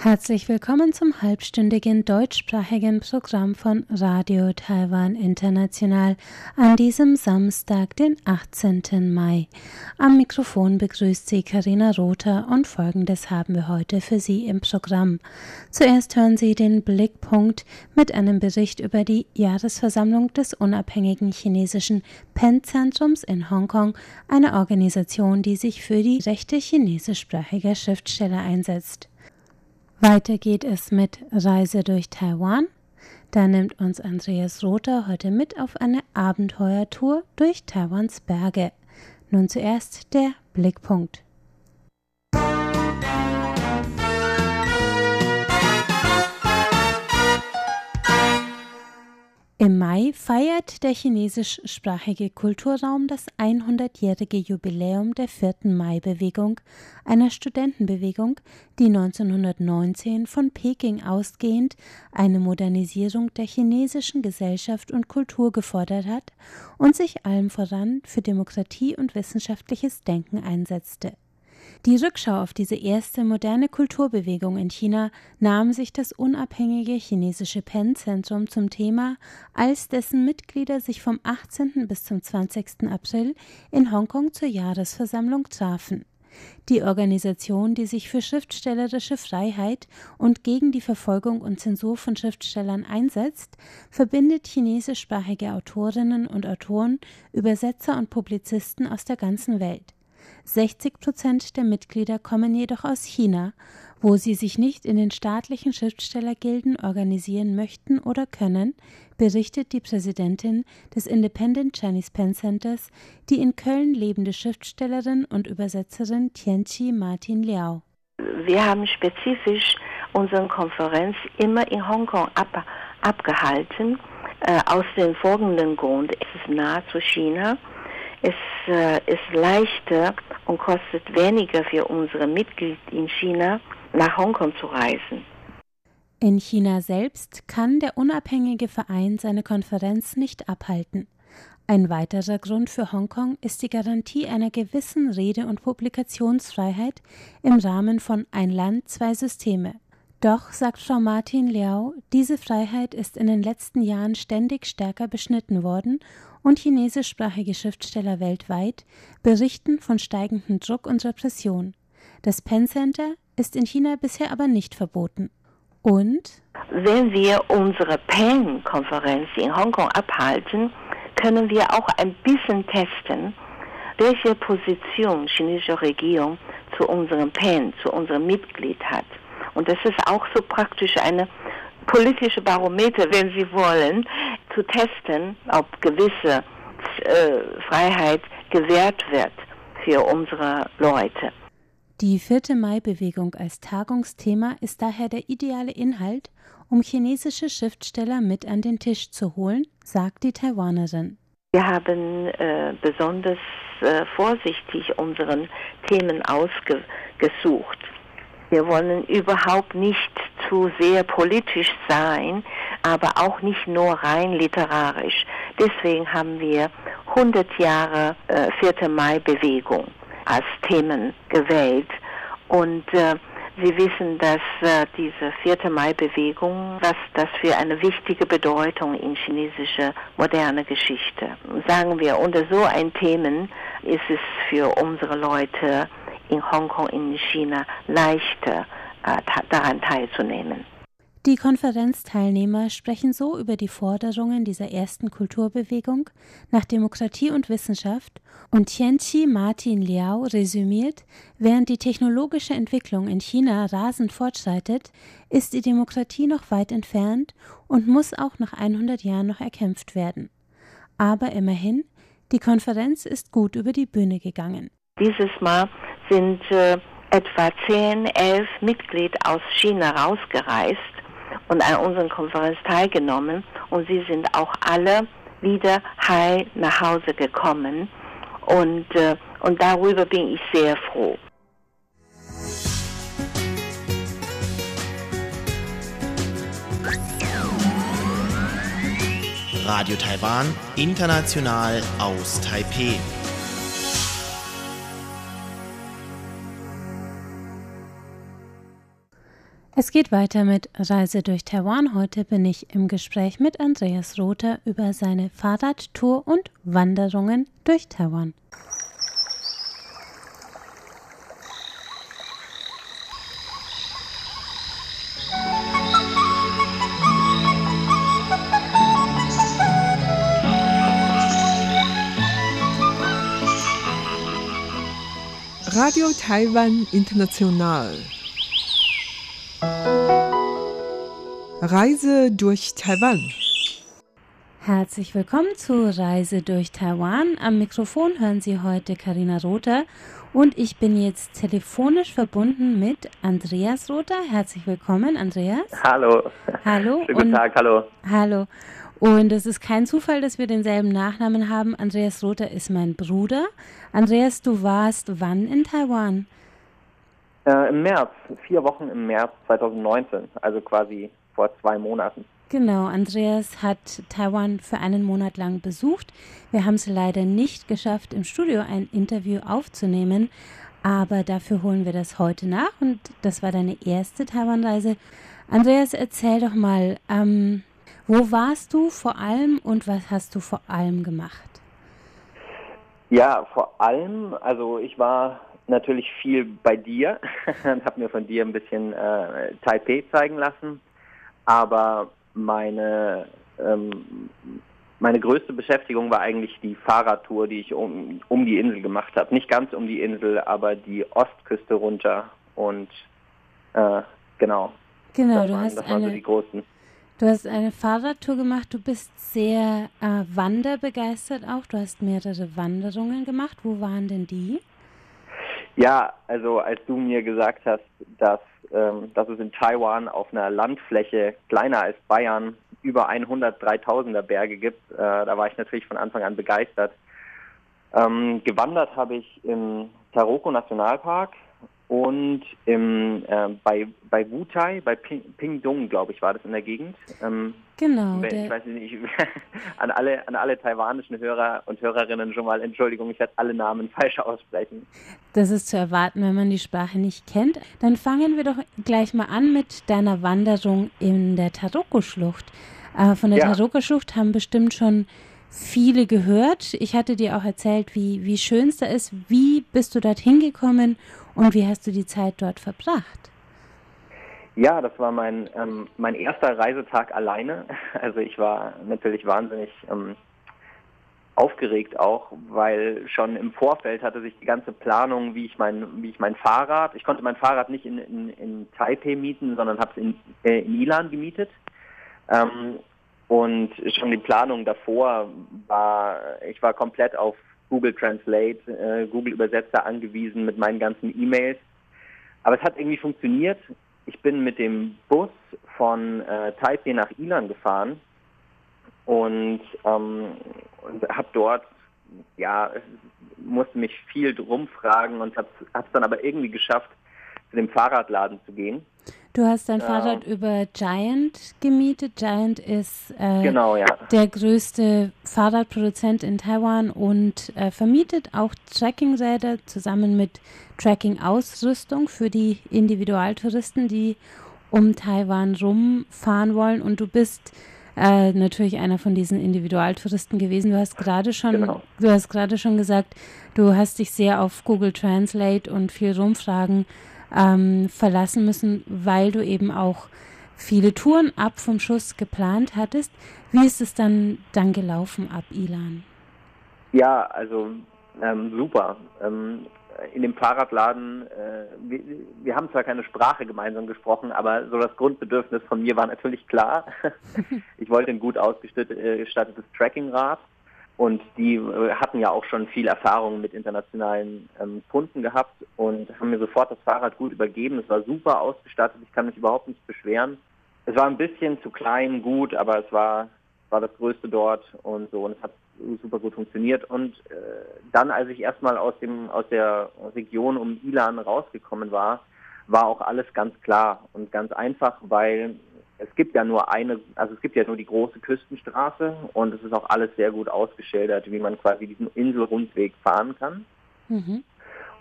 Herzlich willkommen zum halbstündigen deutschsprachigen Programm von Radio Taiwan International an diesem Samstag, den 18. Mai. Am Mikrofon begrüßt Sie Karina Rother und folgendes haben wir heute für Sie im Programm. Zuerst hören Sie den Blickpunkt mit einem Bericht über die Jahresversammlung des unabhängigen chinesischen PEN-Zentrums in Hongkong, eine Organisation, die sich für die Rechte chinesischsprachiger Schriftsteller einsetzt. Weiter geht es mit Reise durch Taiwan. Da nimmt uns Andreas Rother heute mit auf eine Abenteuertour durch Taiwans Berge. Nun zuerst der Blickpunkt. Im Mai feiert der chinesischsprachige Kulturraum das 100-jährige Jubiläum der vierten Mai-Bewegung, einer Studentenbewegung, die 1919 von Peking ausgehend eine Modernisierung der chinesischen Gesellschaft und Kultur gefordert hat und sich allem voran für Demokratie und wissenschaftliches Denken einsetzte. Die Rückschau auf diese erste moderne Kulturbewegung in China nahm sich das unabhängige chinesische Pen-Zentrum zum Thema, als dessen Mitglieder sich vom 18. bis zum 20. April in Hongkong zur Jahresversammlung trafen. Die Organisation, die sich für schriftstellerische Freiheit und gegen die Verfolgung und Zensur von Schriftstellern einsetzt, verbindet chinesischsprachige Autorinnen und Autoren, Übersetzer und Publizisten aus der ganzen Welt. 60 Prozent der Mitglieder kommen jedoch aus China, wo sie sich nicht in den staatlichen Schriftstellergilden organisieren möchten oder können, berichtet die Präsidentin des Independent Chinese Pen Centers, die in Köln lebende Schriftstellerin und Übersetzerin Tianqi Martin Liao. Wir haben spezifisch unsere Konferenz immer in Hongkong ab, abgehalten, äh, aus dem folgenden Grund. Es ist nah zu China es äh, ist leichter und kostet weniger für unsere Mitglieder in China, nach Hongkong zu reisen. In China selbst kann der unabhängige Verein seine Konferenz nicht abhalten. Ein weiterer Grund für Hongkong ist die Garantie einer gewissen Rede- und Publikationsfreiheit im Rahmen von Ein Land, zwei Systeme. Doch, sagt Frau Martin Liao, diese Freiheit ist in den letzten Jahren ständig stärker beschnitten worden und chinesischsprachige Schriftsteller weltweit berichten von steigendem Druck und Repression. Das Pen Center ist in China bisher aber nicht verboten. Und wenn wir unsere PEN-Konferenz in Hongkong abhalten, können wir auch ein bisschen testen, welche Position die chinesische Regierung zu unserem PEN, zu unserem Mitglied hat. Und das ist auch so praktisch eine politische Barometer, wenn Sie wollen, zu testen, ob gewisse äh, Freiheit gewährt wird für unsere Leute. Die vierte Mai-Bewegung als Tagungsthema ist daher der ideale Inhalt, um chinesische Schriftsteller mit an den Tisch zu holen, sagt die Taiwanerin. Wir haben äh, besonders äh, vorsichtig unseren Themen ausgesucht. Wir wollen überhaupt nicht zu sehr politisch sein, aber auch nicht nur rein literarisch. Deswegen haben wir 100 Jahre äh, 4. Mai-Bewegung als Themen gewählt. Und äh, Sie wissen, dass äh, diese 4. Mai-Bewegung, was das für eine wichtige Bedeutung in chinesischer moderne Geschichte. Sagen wir, unter so ein Themen ist es für unsere Leute in Hongkong, in China leichter äh, daran teilzunehmen. Die Konferenzteilnehmer sprechen so über die Forderungen dieser ersten Kulturbewegung nach Demokratie und Wissenschaft und Tianqi Martin Liao resümiert, während die technologische Entwicklung in China rasend fortschreitet, ist die Demokratie noch weit entfernt und muss auch nach 100 Jahren noch erkämpft werden. Aber immerhin, die Konferenz ist gut über die Bühne gegangen. Dieses Mal sind äh, etwa 10, 11 Mitglieder aus China rausgereist und an unserer Konferenz teilgenommen und sie sind auch alle wieder heil nach Hause gekommen und, äh, und darüber bin ich sehr froh. Radio Taiwan, international aus Taipeh. Es geht weiter mit Reise durch Taiwan. Heute bin ich im Gespräch mit Andreas Rother über seine Fahrradtour und Wanderungen durch Taiwan. Radio Taiwan International. Reise durch Taiwan. Herzlich willkommen zu Reise durch Taiwan. Am Mikrofon hören Sie heute Karina Rother und ich bin jetzt telefonisch verbunden mit Andreas Rother. Herzlich willkommen, Andreas. Hallo. Hallo. Schönen guten Tag, hallo. Hallo. Und es ist kein Zufall, dass wir denselben Nachnamen haben. Andreas Rother ist mein Bruder. Andreas, du warst wann in Taiwan? Äh, Im März, vier Wochen im März 2019, also quasi vor zwei Monaten. Genau, Andreas hat Taiwan für einen Monat lang besucht. Wir haben es leider nicht geschafft, im Studio ein Interview aufzunehmen, aber dafür holen wir das heute nach und das war deine erste Taiwan-Reise. Andreas, erzähl doch mal, ähm, wo warst du vor allem und was hast du vor allem gemacht? Ja, vor allem, also ich war natürlich viel bei dir und habe mir von dir ein bisschen äh, Taipei zeigen lassen, aber meine ähm, meine größte Beschäftigung war eigentlich die Fahrradtour, die ich um, um die Insel gemacht habe. Nicht ganz um die Insel, aber die Ostküste runter und äh, genau. Genau, das du waren, hast das waren so eine die großen. Du hast eine Fahrradtour gemacht, du bist sehr äh, wanderbegeistert auch. Du hast mehrere Wanderungen gemacht. Wo waren denn die? Ja, also als du mir gesagt hast, dass, ähm, dass es in Taiwan auf einer Landfläche kleiner als Bayern über 100 3000er Berge gibt, äh, da war ich natürlich von Anfang an begeistert. Ähm, gewandert habe ich im Taroko Nationalpark und im, äh, bei, bei Wutai, bei Ping, Pingdong, glaube ich, war das in der Gegend. Ähm, Genau. ich Der, weiß nicht, an alle, an alle taiwanischen Hörer und Hörerinnen schon mal Entschuldigung, ich werde alle Namen falsch aussprechen. das ist zu erwarten, wenn man die Sprache nicht kennt. Dann fangen wir doch gleich mal an mit deiner Wanderung in der Taroko-Schlucht. Äh, von der Ja. Taroko-Schlucht haben bestimmt schon viele gehört. Ich hatte dir auch erzählt, wie, wie schön es da ist. Wie bist du dorthin gekommen und wie hast du die Zeit dort verbracht? Ja, das war mein, ähm, mein erster Reisetag alleine. Also ich war natürlich wahnsinnig ähm, aufgeregt auch, weil schon im Vorfeld hatte sich die ganze Planung, wie ich mein, wie ich mein Fahrrad, ich konnte mein Fahrrad nicht in, in, in Taipei mieten, sondern habe es in, äh, in Ilan gemietet. Ähm, und schon die Planung davor war, ich war komplett auf Google Translate, äh, Google Übersetzer angewiesen mit meinen ganzen E-Mails. Aber es hat irgendwie funktioniert. Ich bin mit dem Bus von äh, Taipei nach Ilan gefahren und, ähm, und habe dort, ja, musste mich viel drum fragen und habe es dann aber irgendwie geschafft, zu dem Fahrradladen zu gehen. Du hast dein Ja. Fahrrad über Giant gemietet. Giant ist äh, Genau, ja. der größte Fahrradproduzent in Taiwan und äh, vermietet auch Trekkingräder zusammen mit Trekking-Ausrüstung für die Individualtouristen, die um Taiwan rumfahren wollen. Und du bist äh, natürlich einer von diesen Individualtouristen gewesen. Du hast gerade schon, Genau. du hast gerade schon gesagt, du hast dich sehr auf Google Translate und viel Rumfragen ähm, verlassen müssen, weil du eben auch viele Touren ab vom Schuss geplant hattest. Wie ist es dann, dann gelaufen ab Ilan? Ja, also ähm, super. Ähm, in dem Fahrradladen, äh, wir, wir haben zwar keine Sprache gemeinsam gesprochen, aber so das Grundbedürfnis von mir war natürlich klar. ich wollte ein gut ausgestattetes Trekkingrad und die äh, hatten ja auch schon viel Erfahrung mit internationalen ähm, Kunden gehabt und haben mir sofort das Fahrrad gut übergeben. Es war super ausgestattet, ich kann mich überhaupt nicht beschweren. Es war ein bisschen zu klein, gut, aber es war, war das Größte dort und so und es hat super gut funktioniert. Und äh, dann, als ich erstmal aus dem aus der Region um Ilan rausgekommen war, war auch alles ganz klar und ganz einfach, weil es gibt ja nur eine, also es gibt ja nur die große Küstenstraße und es ist auch alles sehr gut ausgeschildert, wie man quasi diesen Inselrundweg fahren kann. Mhm.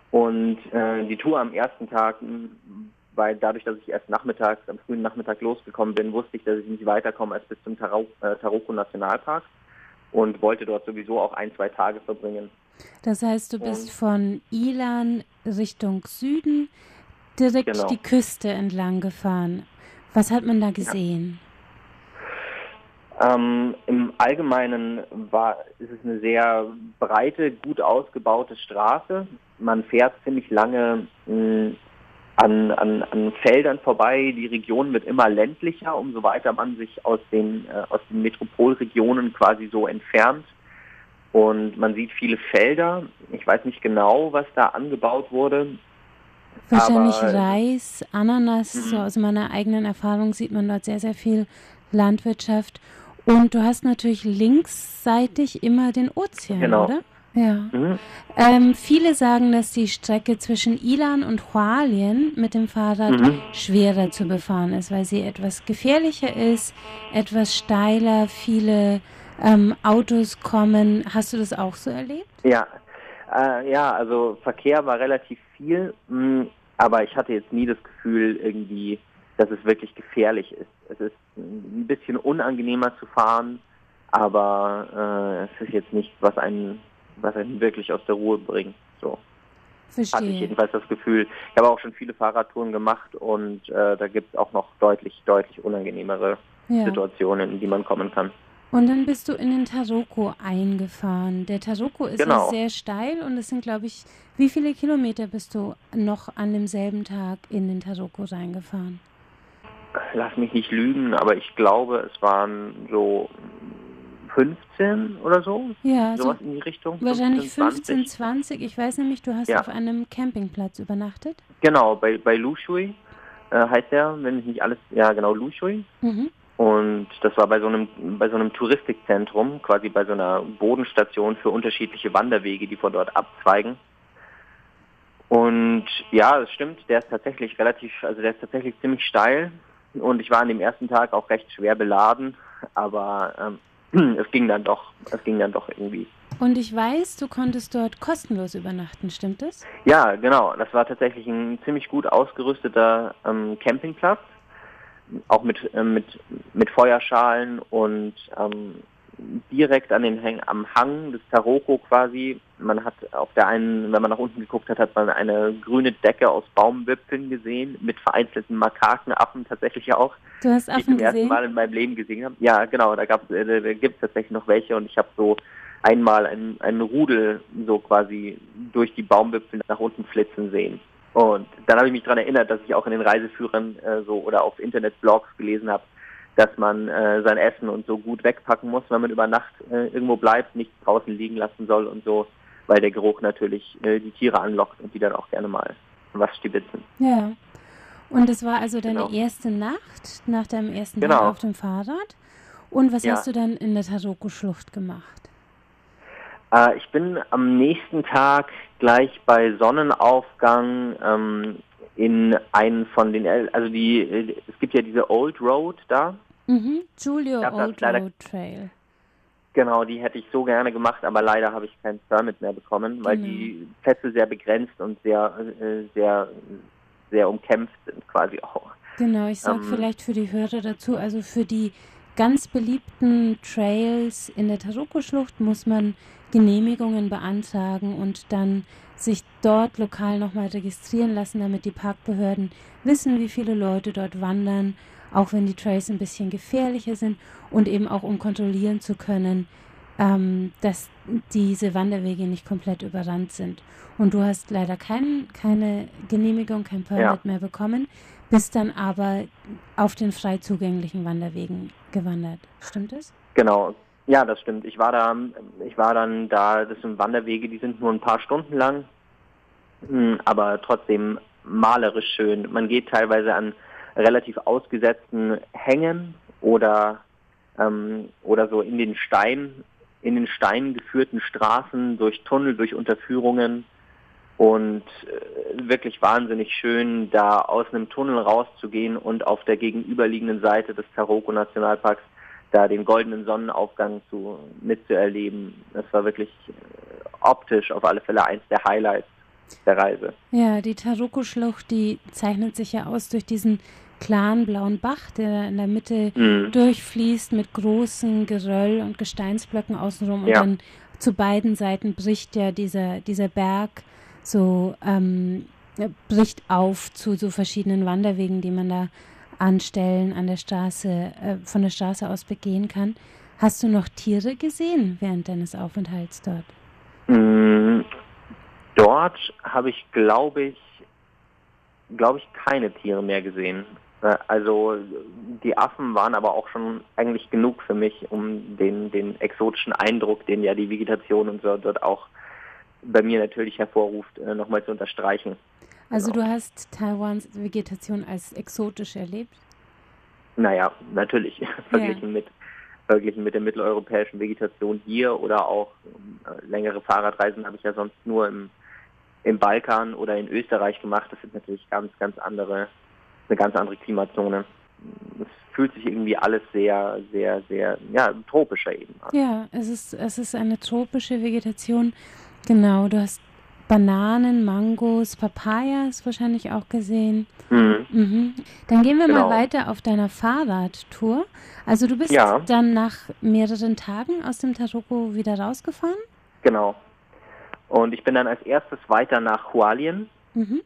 Und äh, die Tour am ersten Tag, weil dadurch, dass ich erst nachmittags, am frühen Nachmittag losgekommen bin, wusste ich, dass ich nicht weiterkomme als bis zum Taroko äh, Nationalpark und wollte dort sowieso auch ein, zwei Tage verbringen. Das heißt, du bist und, von Ilan Richtung Süden direkt genau. die Küste entlang gefahren. Was hat man da gesehen? Ja. Ähm, Im Allgemeinen war, ist es eine sehr breite, gut ausgebaute Straße. Man fährt ziemlich lange mh, an, an, an Feldern vorbei. Die Region wird immer ländlicher, umso weiter man sich aus den, äh, aus den Metropolregionen quasi so entfernt. Und man sieht viele Felder. Ich weiß nicht genau, was da angebaut wurde. Wahrscheinlich aber, Reis, Ananas, so mhm. aus meiner eigenen Erfahrung sieht man dort sehr, sehr viel Landwirtschaft. Und du hast natürlich linksseitig immer den Ozean, genau. oder? Ja. Mhm. Ähm, viele sagen, dass die Strecke zwischen Ilan und Hualien mit dem Fahrrad mhm. schwerer zu befahren ist, weil sie etwas gefährlicher ist, etwas steiler, viele ähm, Autos kommen. Hast du das auch so erlebt? Ja, äh, ja, also Verkehr war relativ viel, mh, mm, aber ich hatte jetzt nie das Gefühl irgendwie, dass es wirklich gefährlich ist. Es ist ein bisschen unangenehmer zu fahren, aber äh, es ist jetzt nichts, was einen was einen wirklich aus der Ruhe bringt. So. Verstehe. Hatte ich jedenfalls das Gefühl. Ich habe auch schon viele Fahrradtouren gemacht und äh, da gibt es auch noch deutlich, deutlich unangenehmere ja. Situationen, in die man kommen kann. Und dann bist du in den Taroko eingefahren. Der Taroko ist genau. sehr steil und es sind, glaube ich, wie viele Kilometer bist du noch an demselben Tag in den Taroko reingefahren? Lass mich nicht lügen, aber ich glaube, es waren so 15 oder so. Ja, sowas so in die Richtung. Wahrscheinlich 15, 20. 20. Ich weiß nämlich, du hast ja. auf einem Campingplatz übernachtet. Genau, bei, bei Lushui äh, heißt der, wenn ich nicht alles, ja genau, Lushui. Mhm. Und das war bei so einem bei so einem Touristikzentrum, quasi bei so einer Bodenstation für unterschiedliche Wanderwege, die von dort abzweigen. Und ja, es stimmt, der ist tatsächlich relativ, also der ist tatsächlich ziemlich steil. Und ich war an dem ersten Tag auch recht schwer beladen, aber ähm, es ging dann doch, es ging dann doch irgendwie. Und ich weiß, du konntest dort kostenlos übernachten, stimmt das? Ja, genau. Das war tatsächlich ein ziemlich gut ausgerüsteter ähm, Campingplatz, auch mit, äh, mit, mit Feuerschalen und ähm, direkt an den Häng, am Hang des Taroko quasi. Man hat auf der einen, wenn man nach unten geguckt hat, hat man eine grüne Decke aus Baumwipfeln gesehen, mit vereinzelten Makakenaffen tatsächlich auch. Du hast Affen die ich zum ersten Mal in meinem Leben gesehen habe. Ja, genau, da gab's, äh, da gibt es tatsächlich noch welche und ich habe so einmal einen, einen Rudel so quasi durch die Baumwipfel nach unten flitzen sehen. Und dann habe ich mich daran erinnert, dass ich auch in den Reiseführern äh, so oder auf Internetblogs gelesen habe, dass man äh, sein Essen und so gut wegpacken muss, wenn man über Nacht äh, irgendwo bleibt, nichts draußen liegen lassen soll und so, weil der Geruch natürlich äh, die Tiere anlockt und die dann auch gerne mal was stibitzen. Ja. Und es war also deine genau. erste Nacht nach deinem ersten genau. Tag auf dem Fahrrad. Und was ja. hast du dann in der Taroko-Schlucht gemacht? Äh, ich bin am nächsten Tag gleich bei Sonnenaufgang ähm, in einen von den, also die, es gibt ja diese Old Road da, Mhm, Julio Old leider, Road Trail. Genau, die hätte ich so gerne gemacht, aber leider habe ich keinen Permit mehr bekommen, weil genau. die Plätze sehr begrenzt und sehr, äh, sehr, sehr umkämpft sind quasi auch. Genau, ich sage ähm, vielleicht für die Hörer dazu, also für die ganz beliebten Trails in der Taroko-Schlucht muss man Genehmigungen beantragen und dann sich dort lokal nochmal registrieren lassen, damit die Parkbehörden wissen, wie viele Leute dort wandern auch wenn die Trails ein bisschen gefährlicher sind und eben auch um kontrollieren zu können, ähm, dass diese Wanderwege nicht komplett überrannt sind. Und du hast leider kein, keine Genehmigung, kein Permit ja. mehr bekommen, bist dann aber auf den frei zugänglichen Wanderwegen gewandert. Stimmt das? Genau. Ja, das stimmt. Ich war da, ich war dann da, das sind Wanderwege, die sind nur ein paar Stunden lang, hm, aber trotzdem malerisch schön. Man geht teilweise an relativ ausgesetzten Hängen oder ähm, oder so in den Stein in den Steinen geführten Straßen durch Tunnel durch Unterführungen und äh, wirklich wahnsinnig schön, da aus einem Tunnel rauszugehen und auf der gegenüberliegenden Seite des Taroko Nationalparks da den goldenen Sonnenaufgang zu, mitzuerleben. Das war wirklich äh, optisch auf alle Fälle eins der Highlights der Reise. Ja, die Taroko-Schlucht, die zeichnet sich ja aus durch diesen klaren blauen Bach, der in der Mitte mhm. durchfließt mit großen Geröll und Gesteinsblöcken außenrum und ja. dann zu beiden Seiten bricht ja dieser, dieser Berg so ähm, bricht auf zu so verschiedenen Wanderwegen, die man da an Stellen an der Straße, äh, von der Straße aus begehen kann. Hast du noch Tiere gesehen während deines Aufenthalts dort? Mm, dort habe ich, glaube ich, glaube ich, keine Tiere mehr gesehen. Äh, also die Affen waren aber auch schon eigentlich genug für mich, um den, den exotischen Eindruck, den ja die Vegetation und so dort auch bei mir natürlich hervorruft, äh, nochmal zu unterstreichen. Also genau. du hast Taiwans Vegetation als exotisch erlebt? Naja, natürlich. verglichen, ja. mit, verglichen mit der mitteleuropäischen Vegetation hier oder auch äh, längere Fahrradreisen habe ich ja sonst nur im, im Balkan oder in Österreich gemacht. Das sind natürlich ganz, ganz andere, eine ganz andere Klimazone. Es fühlt sich irgendwie alles sehr, sehr, sehr, ja, tropischer eben an. Ja, es ist, es ist eine tropische Vegetation. Genau, du hast Bananen, Mangos, Papayas wahrscheinlich auch gesehen. Mhm. Mhm. Dann gehen wir genau. mal weiter auf deiner Fahrradtour. Also du bist ja. dann nach mehreren Tagen aus dem Taroko wieder rausgefahren? Genau. Und ich bin dann als erstes weiter nach Hualien, mhm.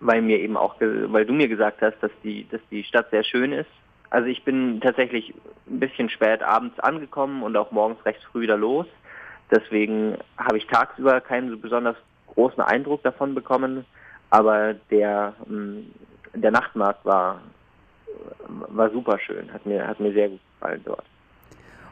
weil mir eben auch, weil du mir gesagt hast, dass die, dass die Stadt sehr schön ist. Also ich bin tatsächlich ein bisschen spät abends angekommen und auch morgens recht früh wieder los. Deswegen habe ich tagsüber keinen so besonders großen Eindruck davon bekommen, aber der, ähm, der Nachtmarkt war, war super schön, hat mir, hat mir sehr gut gefallen dort.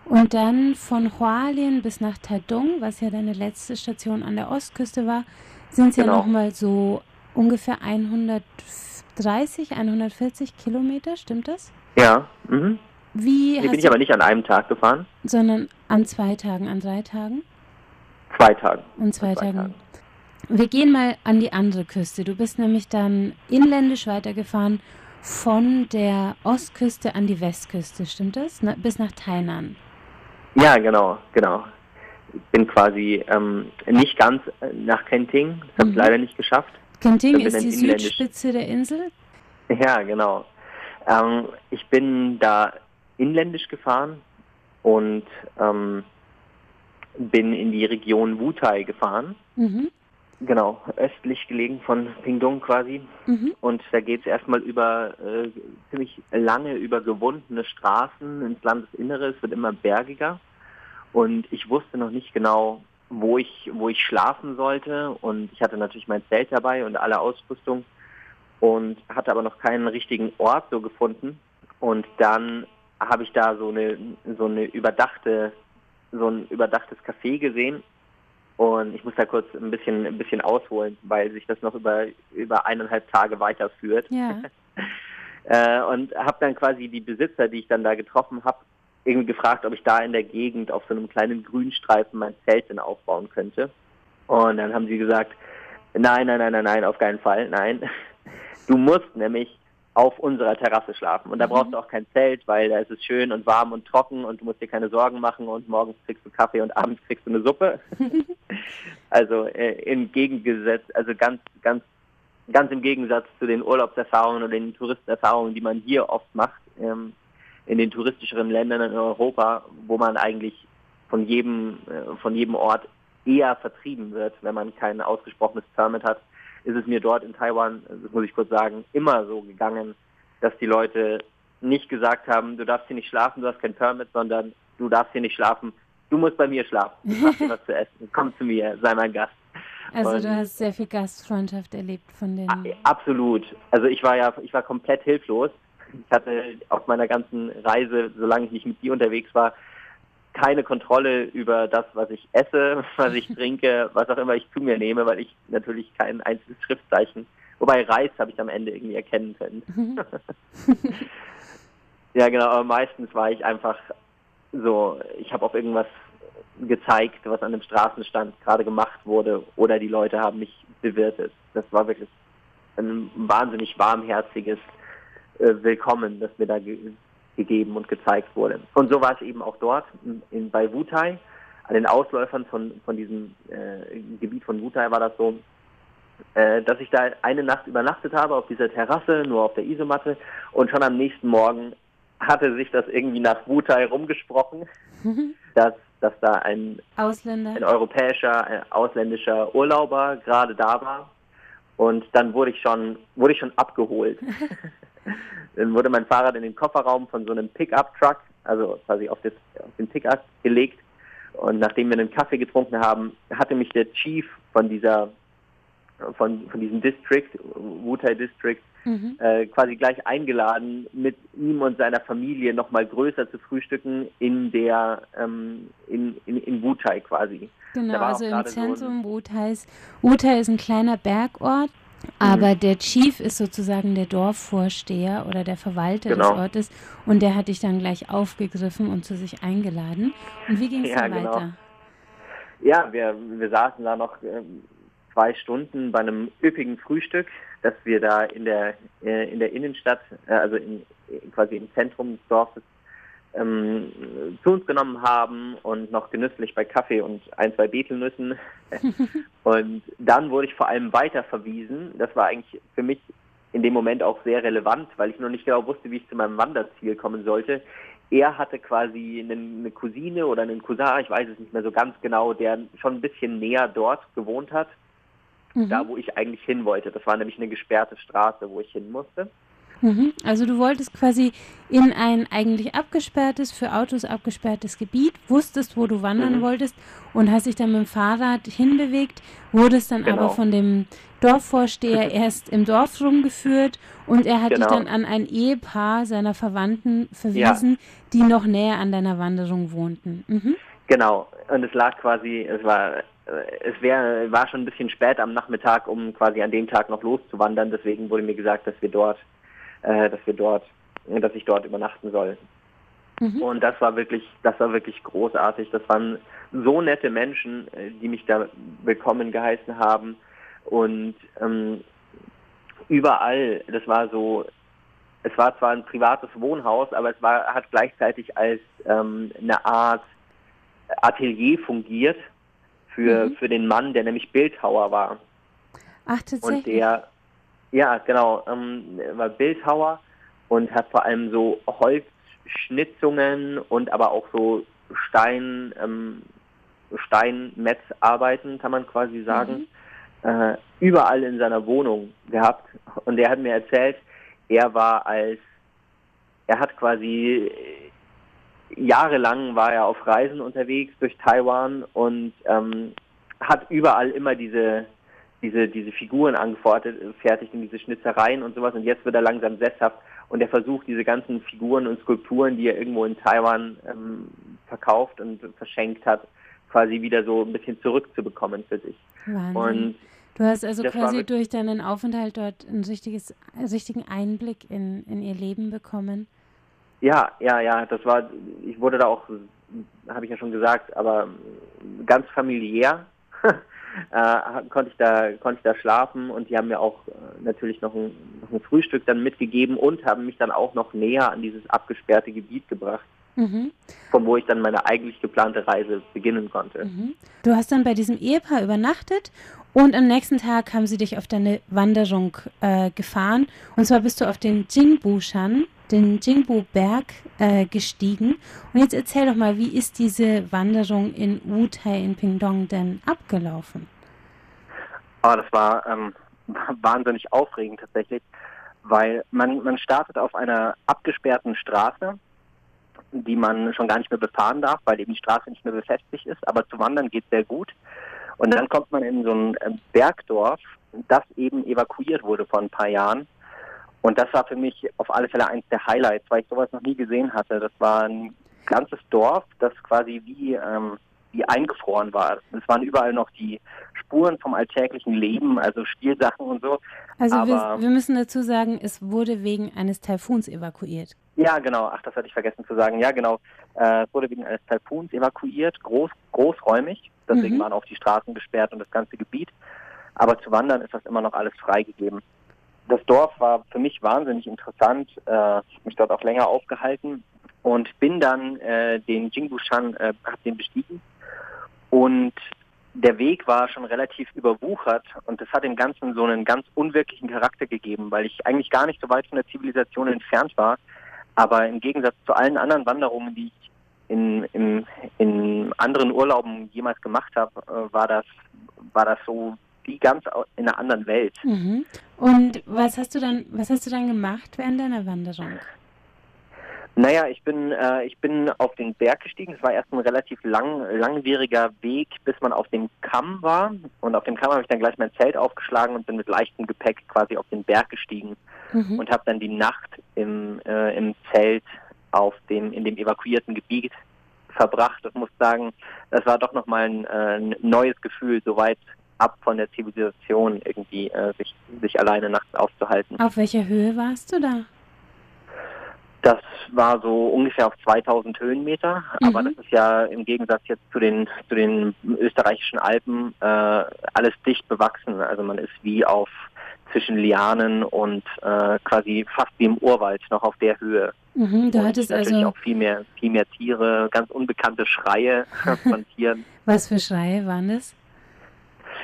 Und dann von Hualien bis nach Tadung, was ja deine letzte Station an der Ostküste war, sind es genau. ja nochmal so ungefähr 130, 140 Kilometer, stimmt das? Ja. Mhm. Wie nee, bin ich aber nicht an einem Tag gefahren. Sondern an zwei Tagen, an drei Tagen? Zwei Tagen. An zwei, zwei Tagen. Tagen. Wir gehen mal an die andere Küste. Du bist nämlich dann inländisch weitergefahren von der Ostküste an die Westküste, stimmt das? Na, bis nach Tainan. Ja, genau, genau. Ich bin quasi ähm, nicht ganz nach Kenting, das habe ich mhm. leider nicht geschafft. Kenting ist die Südspitze der Insel? Ja, genau. Ähm, ich bin da inländisch gefahren und ähm, bin in die Region Wutai gefahren. Mhm. Genau, östlich gelegen von Pingdong quasi. Mhm. Und da geht es erstmal über äh, ziemlich lange über gewundene Straßen ins Landesinnere. Es wird immer bergiger. Und ich wusste noch nicht genau, wo ich, wo ich schlafen sollte. Und ich hatte natürlich mein Zelt dabei und alle Ausrüstung und hatte aber noch keinen richtigen Ort so gefunden. Und dann habe ich da so eine so eine überdachte so ein überdachtes Café gesehen und ich muss da kurz ein bisschen ein bisschen ausholen, weil sich das noch über über eineinhalb Tage weiterführt. Ja. äh, und habe dann quasi die Besitzer, die ich dann da getroffen habe, irgendwie gefragt, ob ich da in der Gegend auf so einem kleinen Grünstreifen mein Zelt denn aufbauen könnte. Und dann haben sie gesagt, nein, nein, nein, nein, nein, auf keinen Fall, nein. Du musst nämlich auf unserer Terrasse schlafen. Und da mhm. brauchst du auch kein Zelt, weil da ist es schön und warm und trocken und du musst dir keine Sorgen machen und morgens kriegst du Kaffee und abends kriegst du eine Suppe. also äh, im Gegengesetz, also ganz, ganz, ganz im Gegensatz zu den Urlaubserfahrungen oder den Touristenerfahrungen, die man hier oft macht, ähm, in den touristischeren Ländern in Europa, wo man eigentlich von jedem, äh, von jedem Ort eher vertrieben wird, wenn man kein ausgesprochenes Permit hat ist es mir dort in Taiwan, das muss ich kurz sagen, immer so gegangen, dass die Leute nicht gesagt haben, du darfst hier nicht schlafen, du hast kein Permit, sondern du darfst hier nicht schlafen, du musst bei mir schlafen, du hast hier was zu essen, komm zu mir, sei mein Gast. Also und, du hast sehr viel Gastfreundschaft erlebt von den. Absolut. Also ich war ja, ich war komplett hilflos. Ich hatte auf meiner ganzen Reise, solange ich nicht mit dir unterwegs war, keine Kontrolle über das, was ich esse, was ich trinke, was auch immer ich zu mir nehme, weil ich natürlich kein einziges Schriftzeichen, wobei Reis habe ich am Ende irgendwie erkennen können. ja, genau, aber meistens war ich einfach so, ich habe auf irgendwas gezeigt, was an dem Straßenstand gerade gemacht wurde, oder die Leute haben mich bewirtet. Das war wirklich ein wahnsinnig warmherziges äh, Willkommen, das mir da gegeben und gezeigt wurde. Und so war es eben auch dort in, bei Wutai. An den Ausläufern von, von diesem äh, Gebiet von Wutai war das so, äh, dass ich da eine Nacht übernachtet habe auf dieser Terrasse, nur auf der Isomatte und schon am nächsten Morgen hatte sich das irgendwie nach Wutai rumgesprochen, dass, dass da ein, Ausländer. ein europäischer, ein ausländischer Urlauber gerade da war. Und dann wurde ich schon, wurde ich schon abgeholt. dann wurde mein Fahrrad in den Kofferraum von so einem Pickup-Truck, also quasi auf, das, auf den Pickup gelegt. Und nachdem wir einen Kaffee getrunken haben, hatte mich der Chief von dieser von, von diesem District, Wutai District, mhm. äh, quasi gleich eingeladen, mit ihm und seiner Familie nochmal größer zu frühstücken in der, ähm, in, in, in Wutai quasi. Genau, also im Zentrum so Wutais. Wutai ist ein kleiner Bergort, aber mhm. der Chief ist sozusagen der Dorfvorsteher oder der Verwalter genau. des Ortes und der hat dich dann gleich aufgegriffen und zu sich eingeladen. Und wie ging es ja, dann weiter? Genau. Ja, wir, wir saßen da noch ähm, zwei Stunden bei einem üppigen Frühstück, das wir da in der äh, in der Innenstadt, äh, also in, quasi im Zentrum des Dorfes ähm, zu uns genommen haben und noch genüsslich bei Kaffee und ein, zwei Betelnüssen. und dann wurde ich vor allem weiter verwiesen. Das war eigentlich für mich in dem Moment auch sehr relevant, weil ich noch nicht genau wusste, wie ich zu meinem Wanderziel kommen sollte. Er hatte quasi eine Cousine oder einen Cousin, ich weiß es nicht mehr so ganz genau, der schon ein bisschen näher dort gewohnt hat mhm. da wo ich eigentlich hin wollte. Das war nämlich eine gesperrte Straße, wo ich hin musste. Mhm. Also du wolltest quasi in ein eigentlich abgesperrtes, für Autos abgesperrtes Gebiet, wusstest, wo du wandern mhm. wolltest und hast dich dann mit dem Fahrrad hinbewegt, wurdest dann genau. aber von dem Dorfvorsteher erst im Dorf rumgeführt und er hat genau. dich dann an ein Ehepaar seiner Verwandten verwiesen, ja. die noch näher an deiner Wanderung wohnten. Mhm. Genau, und es lag quasi, es war es wär, war schon ein bisschen spät am Nachmittag, um quasi an dem Tag noch loszuwandern. Deswegen wurde mir gesagt, dass wir dort, äh, dass wir dort, dass ich dort übernachten soll. Mhm. Und das war wirklich, das war wirklich großartig. Das waren so nette Menschen, äh, die mich da willkommen geheißen haben. Und ähm, überall, das war so, es war zwar ein privates Wohnhaus, aber es war, hat gleichzeitig als ähm, eine Art Atelier fungiert für, mhm. für den Mann, der nämlich Bildhauer war. Ach, tatsächlich? Und der, ja, genau, ähm, war Bildhauer und hat vor allem so Holzschnitzungen und aber auch so Stein, ähm, Steinmetzarbeiten, kann man quasi sagen, mhm. äh, überall in seiner Wohnung gehabt. Und er hat mir erzählt, er war als, er hat quasi jahrelang war er auf Reisen unterwegs durch Taiwan und ähm, hat überall immer diese diese diese Figuren angefertigt in diese Schnitzereien und sowas und jetzt wird er langsam sesshaft und er versucht diese ganzen Figuren und Skulpturen, die er irgendwo in Taiwan ähm, verkauft und verschenkt hat, quasi wieder so ein bisschen zurückzubekommen für sich. Wahnsinn. Und Du hast also quasi durch deinen Aufenthalt dort einen richtiges, richtigen Einblick in, in ihr Leben bekommen. Ja, ja, ja, das war, ich wurde da auch, habe ich ja schon gesagt, aber ganz familiär äh, konnte ich da konnte ich da schlafen und die haben mir auch äh, natürlich noch ein, noch ein, Frühstück dann mitgegeben und haben mich dann auch noch näher an dieses abgesperrte Gebiet gebracht. Mhm. Von wo ich dann meine eigentlich geplante Reise beginnen konnte. Mhm. Du hast dann bei diesem Ehepaar übernachtet und am nächsten Tag haben sie dich auf deine Wanderung äh, gefahren. Und zwar bist du auf den Jingbu-Shan den Jingbu-Berg äh, gestiegen. Und jetzt erzähl doch mal, wie ist diese Wanderung in Wutai in Pingdong denn abgelaufen? Oh, das war ähm, wahnsinnig aufregend tatsächlich, weil man, man startet auf einer abgesperrten Straße, die man schon gar nicht mehr befahren darf, weil eben die Straße nicht mehr befestigt ist, aber zu wandern geht sehr gut. Und dann kommt man in so ein äh, Bergdorf, das eben evakuiert wurde vor ein paar Jahren und das war für mich auf alle Fälle eins der Highlights, weil ich sowas noch nie gesehen hatte. Das war ein ganzes Dorf, das quasi wie, ähm, wie eingefroren war. Es waren überall noch die Spuren vom alltäglichen Leben, also Spielsachen und so. Also wir, wir, müssen dazu sagen, es wurde wegen eines Taifuns evakuiert. Ja, genau. Ach, das hatte ich vergessen zu sagen. Ja, genau. Äh, es wurde wegen eines Taifuns evakuiert, groß, großräumig. Deswegen mhm. waren auch die Straßen gesperrt und das ganze Gebiet. Aber zu wandern ist das immer noch alles freigegeben. Das Dorf war für mich wahnsinnig interessant. Äh, mich dort auch länger aufgehalten und bin dann äh, den Jingbushan, äh, hab den bestiegen und der Weg war schon relativ überwuchert und das hat dem Ganzen so einen ganz unwirklichen Charakter gegeben, weil ich eigentlich gar nicht so weit von der Zivilisation entfernt war. Aber im Gegensatz zu allen anderen Wanderungen, die ich in, in, in anderen Urlauben jemals gemacht habe, äh, war das, war das so wie ganz in einer anderen Welt. Mhm. Und was hast du dann, was hast du dann gemacht während deiner Wanderung? Naja, ich bin, äh, ich bin auf den Berg gestiegen. Es war erst ein relativ lang, langwieriger Weg, bis man auf dem Kamm war. Und auf dem Kamm habe ich dann gleich mein Zelt aufgeschlagen und bin mit leichtem Gepäck quasi auf den Berg gestiegen mhm. und habe dann die Nacht im, äh, im Zelt auf dem, in dem evakuierten Gebiet verbracht. Ich muss sagen, das war doch nochmal ein, äh, ein neues Gefühl, so weit ab von der Zivilisation irgendwie äh, sich, sich alleine nachts aufzuhalten. Auf welcher Höhe warst du da? Das war so ungefähr auf 2000 Höhenmeter, mhm. aber das ist ja im Gegensatz jetzt zu den zu den österreichischen Alpen äh, alles dicht bewachsen. Also man ist wie auf zwischen Lianen und äh, quasi fast wie im Urwald noch auf der Höhe. Mhm, du und hattest natürlich also auch viel mehr viel mehr Tiere, ganz unbekannte Schreie von Tieren. Was für Schreie waren das?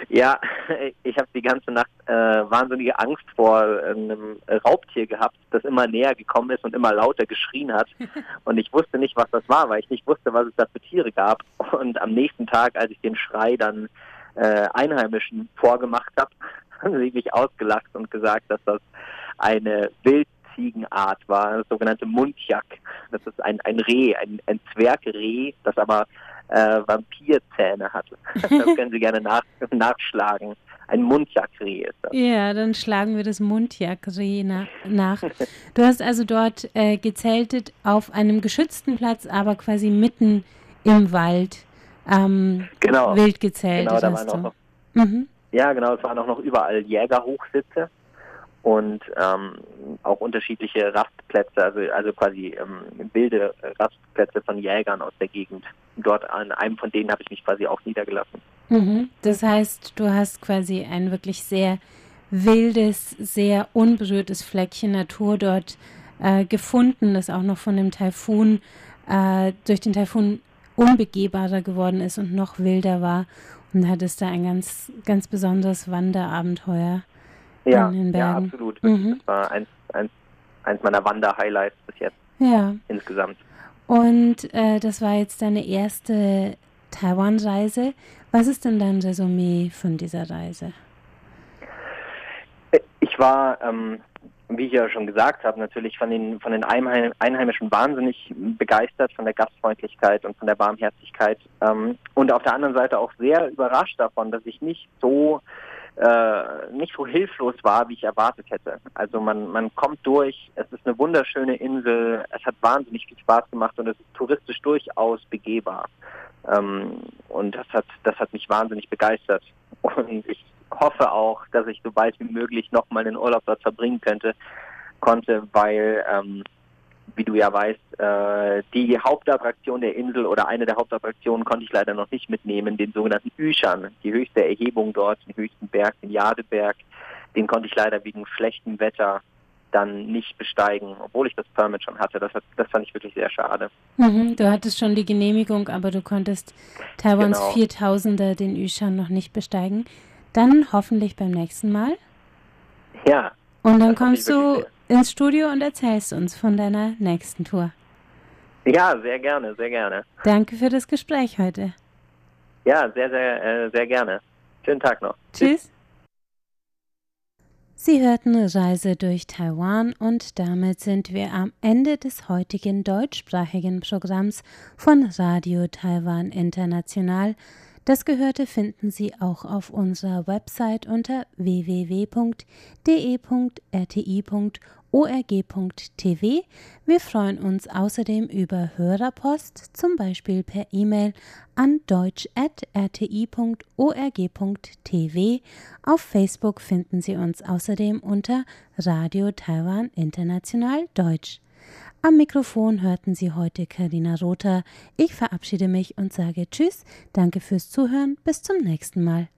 Ja, ich habe die ganze Nacht äh, wahnsinnige Angst vor einem Raubtier gehabt, das immer näher gekommen ist und immer lauter geschrien hat. Und ich wusste nicht, was das war, weil ich nicht wusste, was es da für Tiere gab. Und am nächsten Tag, als ich den Schrei dann äh, Einheimischen vorgemacht habe, haben sie mich ausgelacht und gesagt, dass das eine Wildziegenart war, das sogenannte Mundjak. Das ist ein, ein Reh, ein, ein Zwergreh, das aber äh, Vampirzähne hatte. das können Sie gerne nach, nachschlagen. Ein Mundjakreh ist das. Ja, dann schlagen wir das Mundjakreh na nach. Du hast also dort äh, gezeltet auf einem geschützten Platz, aber quasi mitten im Wald. Ähm, genau. Wild gezeltet genau, da waren. Auch noch, mhm. Ja, genau, es waren auch noch überall Jägerhochsitze und ähm, auch unterschiedliche Rastplätze, also, also quasi ähm, wilde Rastplätze von Jägern aus der Gegend. Dort an einem von denen habe ich mich quasi auch niedergelassen. Mhm. Das heißt, du hast quasi ein wirklich sehr wildes, sehr unberührtes Fleckchen Natur dort äh, gefunden, das auch noch von dem Taifun, äh, durch den Taifun unbegehbarer geworden ist und noch wilder war. Und hattest da ein ganz, ganz besonderes Wanderabenteuer ja, an den Ja, Bergen. absolut. Mhm. Das war eins, eins, eins meiner Wander-Highlights bis jetzt Ja. insgesamt. Und äh, das war jetzt deine erste Taiwan-Reise. Was ist denn dein Resümee von dieser Reise? Ich war, ähm, wie ich ja schon gesagt habe, natürlich von den, von den Einheim Einheimischen wahnsinnig begeistert, von der Gastfreundlichkeit und von der Barmherzigkeit. Ähm, und auf der anderen Seite auch sehr überrascht davon, dass ich nicht so äh, nicht so hilflos war, wie ich erwartet hätte. Also man, man kommt durch, es ist eine wunderschöne Insel, es hat wahnsinnig viel Spaß gemacht und es ist touristisch durchaus begehbar. Ähm, und das hat, das hat mich wahnsinnig begeistert. Und ich hoffe auch, dass ich so bald wie möglich nochmal einen Urlaub dort verbringen könnte, konnte, weil ähm, wie du ja weißt, äh, die Hauptattraktion der Insel oder eine der Hauptattraktionen konnte ich leider noch nicht mitnehmen, den sogenannten Üschan, die höchste Erhebung dort, den höchsten Berg, den Jadeberg. Den konnte ich leider wegen schlechtem Wetter dann nicht besteigen, obwohl ich das Permit schon hatte. Das, das fand ich wirklich sehr schade. Mhm, du hattest schon die Genehmigung, aber du konntest Taiwans Genau. 4000er, den Yushan, noch nicht besteigen. Dann hoffentlich beim nächsten Mal. Ja, Und dann kommst du ins Studio und erzählst uns von deiner nächsten Tour. ja, sehr gerne, sehr gerne. Danke für das Gespräch heute. Ja, sehr, sehr, äh, sehr gerne. Schönen Tag noch. Tschüss. Sie hörten Reise durch Taiwan und damit sind wir am Ende des heutigen deutschsprachigen Programms von Radio Taiwan International. Das Gehörte finden Sie auch auf unserer Website unter www.de.rti.org.tv. Wir freuen uns außerdem über Hörerpost, zum Beispiel per E-Mail an deutsch.rti.org.tv. Auf Facebook finden Sie uns außerdem unter Radio Taiwan International Deutsch. Am Mikrofon hörten Sie heute Karina Rother. Ich verabschiede mich und sage Tschüss, danke fürs Zuhören, bis zum nächsten Mal.